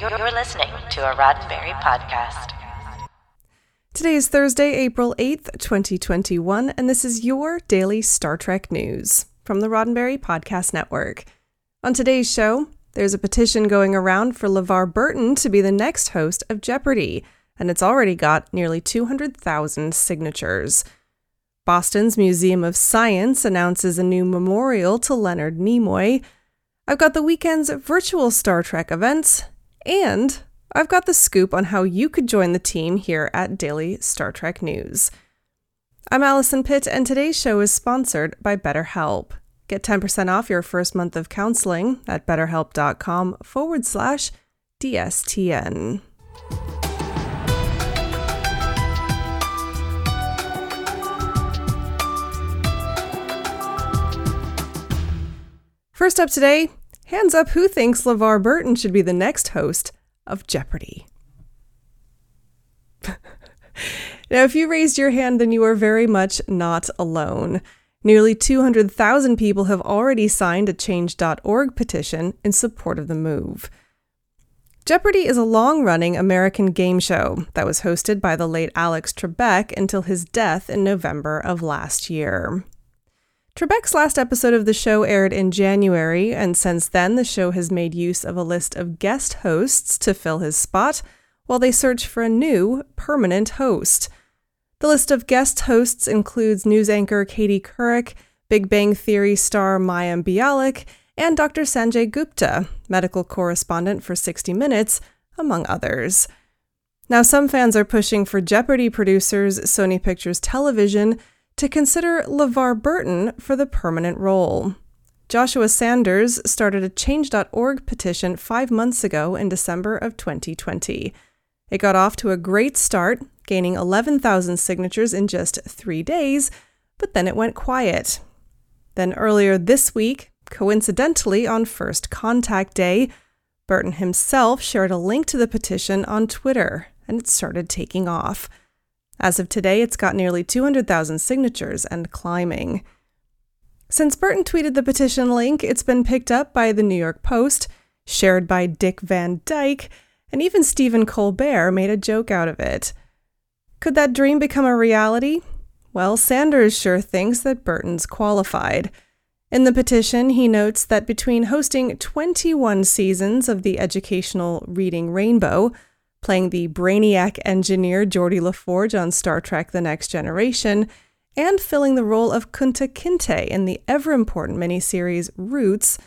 You're listening to a Roddenberry podcast. Today is Thursday, April 8th, 2021, and this is your daily Star Trek news from the Roddenberry Podcast Network. On today's show, there's a petition going around for LeVar Burton to be the next host of Jeopardy, and it's already got nearly 200,000 signatures. Boston's Museum of Science announces a new memorial to Leonard Nimoy. I've got the weekend's virtual Star Trek events, and I've got the scoop on how you could join the team here at Daily Star Trek News. I'm Allison Pitt, and today's show is sponsored by BetterHelp. Get 10% off your first month of counseling at betterhelp.com forward slash DSTN. First up today, hands up who thinks LeVar Burton should be the next host of Jeopardy. now, if you raised your hand, then you are very much not alone. Nearly 200,000 people have already signed a Change.org petition in support of the move. Jeopardy is a long running American game show that was hosted by the late Alex Trebek until his death in November of last year. Trebek's last episode of the show aired in January, and since then, the show has made use of a list of guest hosts to fill his spot while they search for a new, permanent host. The list of guest hosts includes news anchor Katie Couric, Big Bang Theory star Mayim Bialik, and Dr. Sanjay Gupta, medical correspondent for 60 Minutes, among others. Now, some fans are pushing for Jeopardy producers Sony Pictures Television to consider LeVar Burton for the permanent role. Joshua Sanders started a Change.org petition five months ago in December of 2020. It got off to a great start, gaining 11,000 signatures in just three days, but then it went quiet. Then earlier this week, coincidentally on First Contact Day, Burton himself shared a link to the petition on Twitter, and it started taking off. As of today, it's got nearly 200,000 signatures and climbing. Since Burton tweeted the petition link, it's been picked up by the New York Post, shared by Dick Van Dyke, and even Stephen Colbert made a joke out of it. Could that dream become a reality? Well, Sanders sure thinks that Burton's qualified. In the petition, he notes that between hosting 21 seasons of the educational Reading Rainbow, playing the brainiac engineer Geordi LaForge on Star Trek The Next Generation, and filling the role of Kunta Kinte in the ever important miniseries Roots,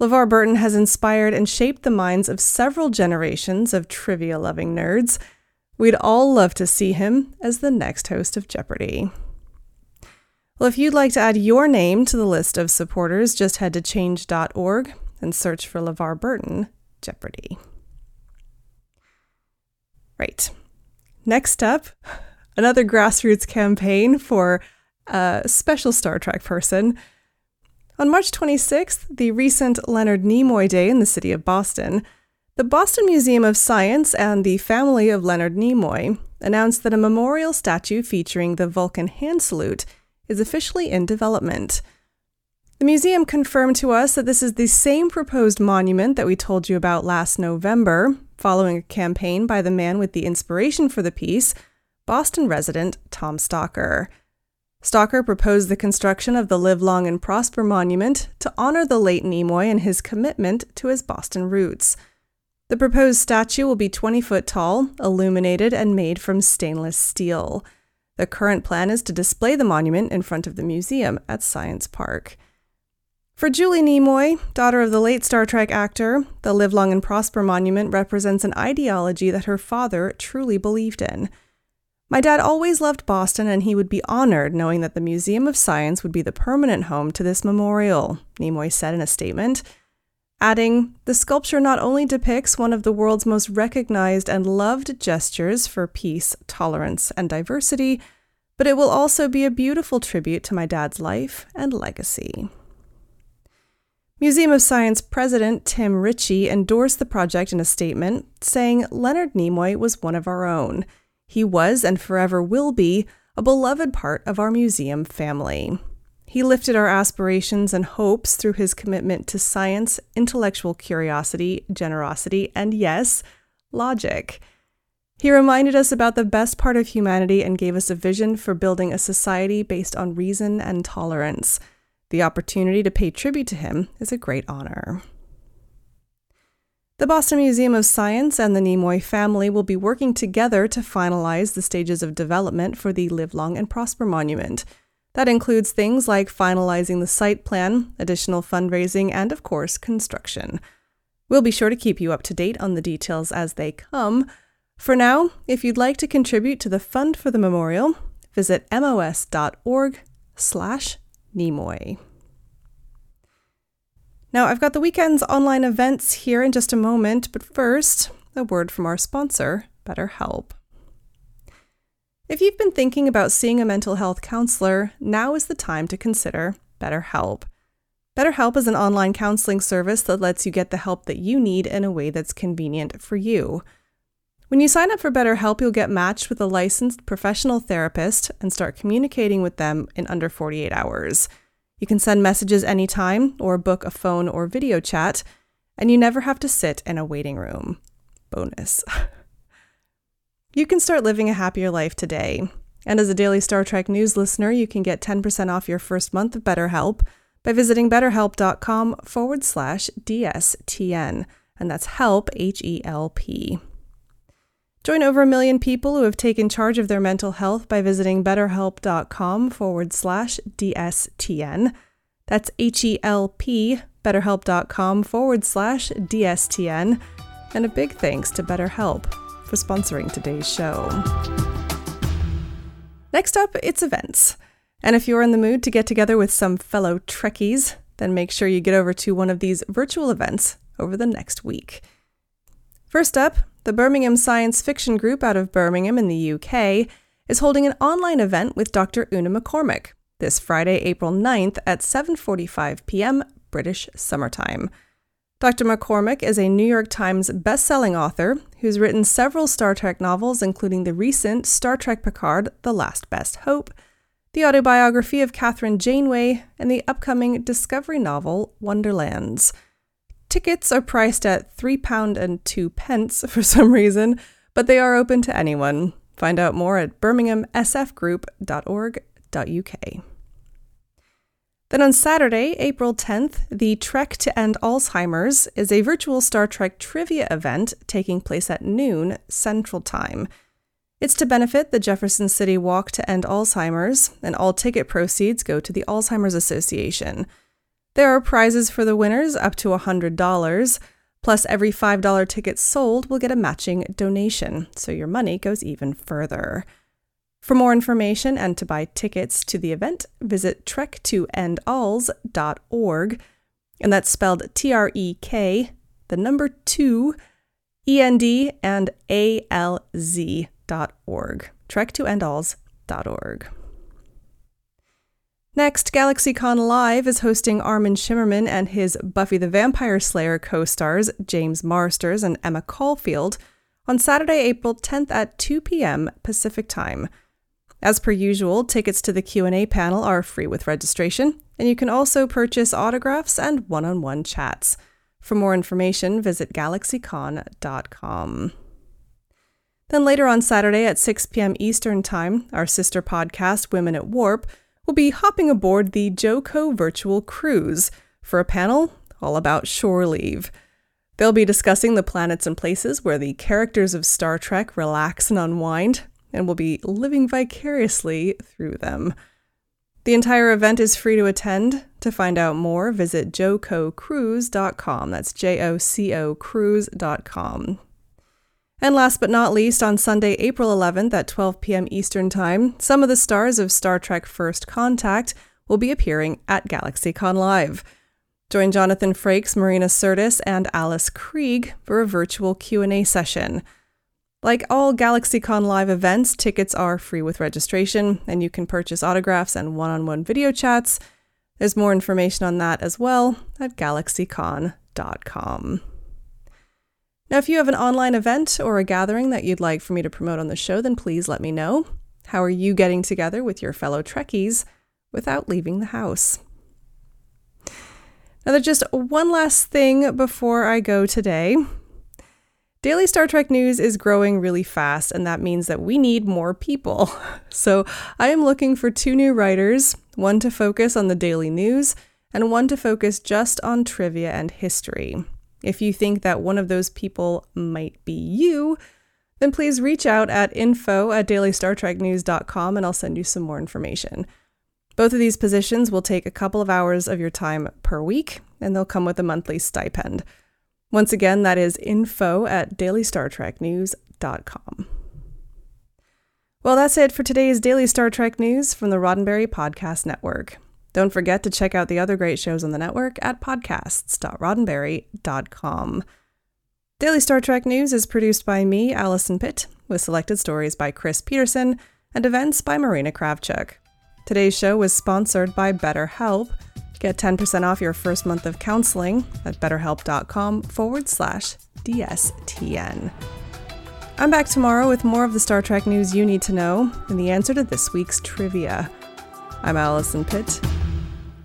LeVar Burton has inspired and shaped the minds of several generations of trivia loving nerds. We'd all love to see him as the next host of Jeopardy! Well, if you'd like to add your name to the list of supporters, just head to change.org and search for LeVar Burton Jeopardy! Right. Next up, another grassroots campaign for a special Star Trek person. On March 26th, the recent Leonard Nimoy Day in the city of Boston, the Boston Museum of Science and the family of Leonard Nimoy announced that a memorial statue featuring the Vulcan hand salute is officially in development. The museum confirmed to us that this is the same proposed monument that we told you about last November, following a campaign by the man with the inspiration for the piece, Boston resident Tom Stocker. Stocker proposed the construction of the Live Long and Prosper Monument to honor the late Nimoy and his commitment to his Boston roots. The proposed statue will be 20 foot tall, illuminated, and made from stainless steel. The current plan is to display the monument in front of the museum at Science Park. For Julie Nimoy, daughter of the late Star Trek actor, the Live Long and Prosper Monument represents an ideology that her father truly believed in. My dad always loved Boston, and he would be honored knowing that the Museum of Science would be the permanent home to this memorial, Nimoy said in a statement. Adding, the sculpture not only depicts one of the world's most recognized and loved gestures for peace, tolerance, and diversity, but it will also be a beautiful tribute to my dad's life and legacy. Museum of Science President Tim Ritchie endorsed the project in a statement, saying Leonard Nimoy was one of our own. He was and forever will be a beloved part of our museum family. He lifted our aspirations and hopes through his commitment to science, intellectual curiosity, generosity, and yes, logic. He reminded us about the best part of humanity and gave us a vision for building a society based on reason and tolerance. The opportunity to pay tribute to him is a great honor. The Boston Museum of Science and the Nimoy family will be working together to finalize the stages of development for the Live Long and Prosper Monument. That includes things like finalizing the site plan, additional fundraising, and of course, construction. We'll be sure to keep you up to date on the details as they come. For now, if you'd like to contribute to the fund for the memorial, visit mos.org slash Nimoy. Now, I've got the weekend's online events here in just a moment, but first, a word from our sponsor, BetterHelp. If you've been thinking about seeing a mental health counselor, now is the time to consider BetterHelp. BetterHelp is an online counseling service that lets you get the help that you need in a way that's convenient for you. When you sign up for BetterHelp, you'll get matched with a licensed professional therapist and start communicating with them in under 48 hours. You can send messages anytime or book a phone or video chat, and you never have to sit in a waiting room. Bonus. you can start living a happier life today. And as a daily Star Trek news listener, you can get 10% off your first month of BetterHelp by visiting betterhelp.com forward slash DSTN. And that's help, H E L P. Join over a million people who have taken charge of their mental health by visiting betterhelp.com forward slash DSTN. That's H E L P, betterhelp.com forward slash DSTN. And a big thanks to BetterHelp for sponsoring today's show. Next up, it's events. And if you're in the mood to get together with some fellow Trekkies, then make sure you get over to one of these virtual events over the next week. First up, the Birmingham Science Fiction Group out of Birmingham in the UK is holding an online event with Dr. Una McCormack this Friday, April 9th at 7:45 p.m. British Summertime. Dr. McCormack is a New York Times best-selling author who's written several Star Trek novels including the recent Star Trek Picard: The Last Best Hope, the autobiography of Kathryn Janeway, and the upcoming Discovery novel Wonderlands. Tickets are priced at £3 and 2 pence for some reason, but they are open to anyone. Find out more at birminghamsfgroup.org.uk. Then on Saturday, April 10th, the Trek to End Alzheimer's is a virtual Star Trek trivia event taking place at noon Central Time. It's to benefit the Jefferson City Walk to End Alzheimer's, and all ticket proceeds go to the Alzheimer's Association. There are prizes for the winners up to $100, plus every $5 ticket sold will get a matching donation, so your money goes even further. For more information and to buy tickets to the event, visit trek2endalz.org, and that's spelled T R E K, the number 2, E N D, and A L Z dot org. trek2endalz.org. Next, GalaxyCon Live is hosting Armin Shimerman and his Buffy the Vampire Slayer co-stars James Marsters and Emma Caulfield on Saturday, April 10th at 2 p.m. Pacific Time. As per usual, tickets to the Q&A panel are free with registration, and you can also purchase autographs and one-on-one chats. For more information, visit galaxycon.com. Then later on Saturday at 6 p.m. Eastern Time, our sister podcast Women at Warp will be hopping aboard the JoCo Virtual Cruise for a panel all about shore leave. They'll be discussing the planets and places where the characters of Star Trek relax and unwind, and will be living vicariously through them. The entire event is free to attend. To find out more, visit jococruise.com. That's J O C O cruise.com. And last but not least, on Sunday, April 11th at 12 p.m. Eastern Time, some of the stars of Star Trek First Contact will be appearing at GalaxyCon Live. Join Jonathan Frakes, Marina Sirtis, and Alice Krige for a virtual Q&A session. Like all GalaxyCon Live events, tickets are free with registration, and you can purchase autographs and one-on-one video chats. There's more information on that as well at galaxycon.com. Now, if you have an online event or a gathering that you'd like for me to promote on the show, then please let me know. How are you getting together with your fellow Trekkies? without leaving the house. Now, there's just one last thing before I go today. Daily Star Trek news is growing really fast, and that means that we need more people. So, I am looking for two new writers one to focus on the daily news, and one to focus just on trivia and history. If you think that one of those people might be you, then please reach out at info at dailystartreknews.com and I'll send you some more information. Both of these positions will take a couple of hours of your time per week, and they'll come with a monthly stipend. Once again, that is info at dailystartreknews.com. Well, that's it for today's Daily Star Trek News from the Roddenberry Podcast Network. Don't forget to check out the other great shows on the network at podcasts.roddenberry.com. Daily Star Trek News is produced by me, Allison Pitt, with selected stories by Chris Peterson and events by Marina Kravchuk. Today's show was sponsored by BetterHelp. Get 10% off your first month of counseling at betterhelp.com forward slash DSTN. I'm back tomorrow with more of the Star Trek news you need to know and the answer to this week's trivia. I'm Allison Pitt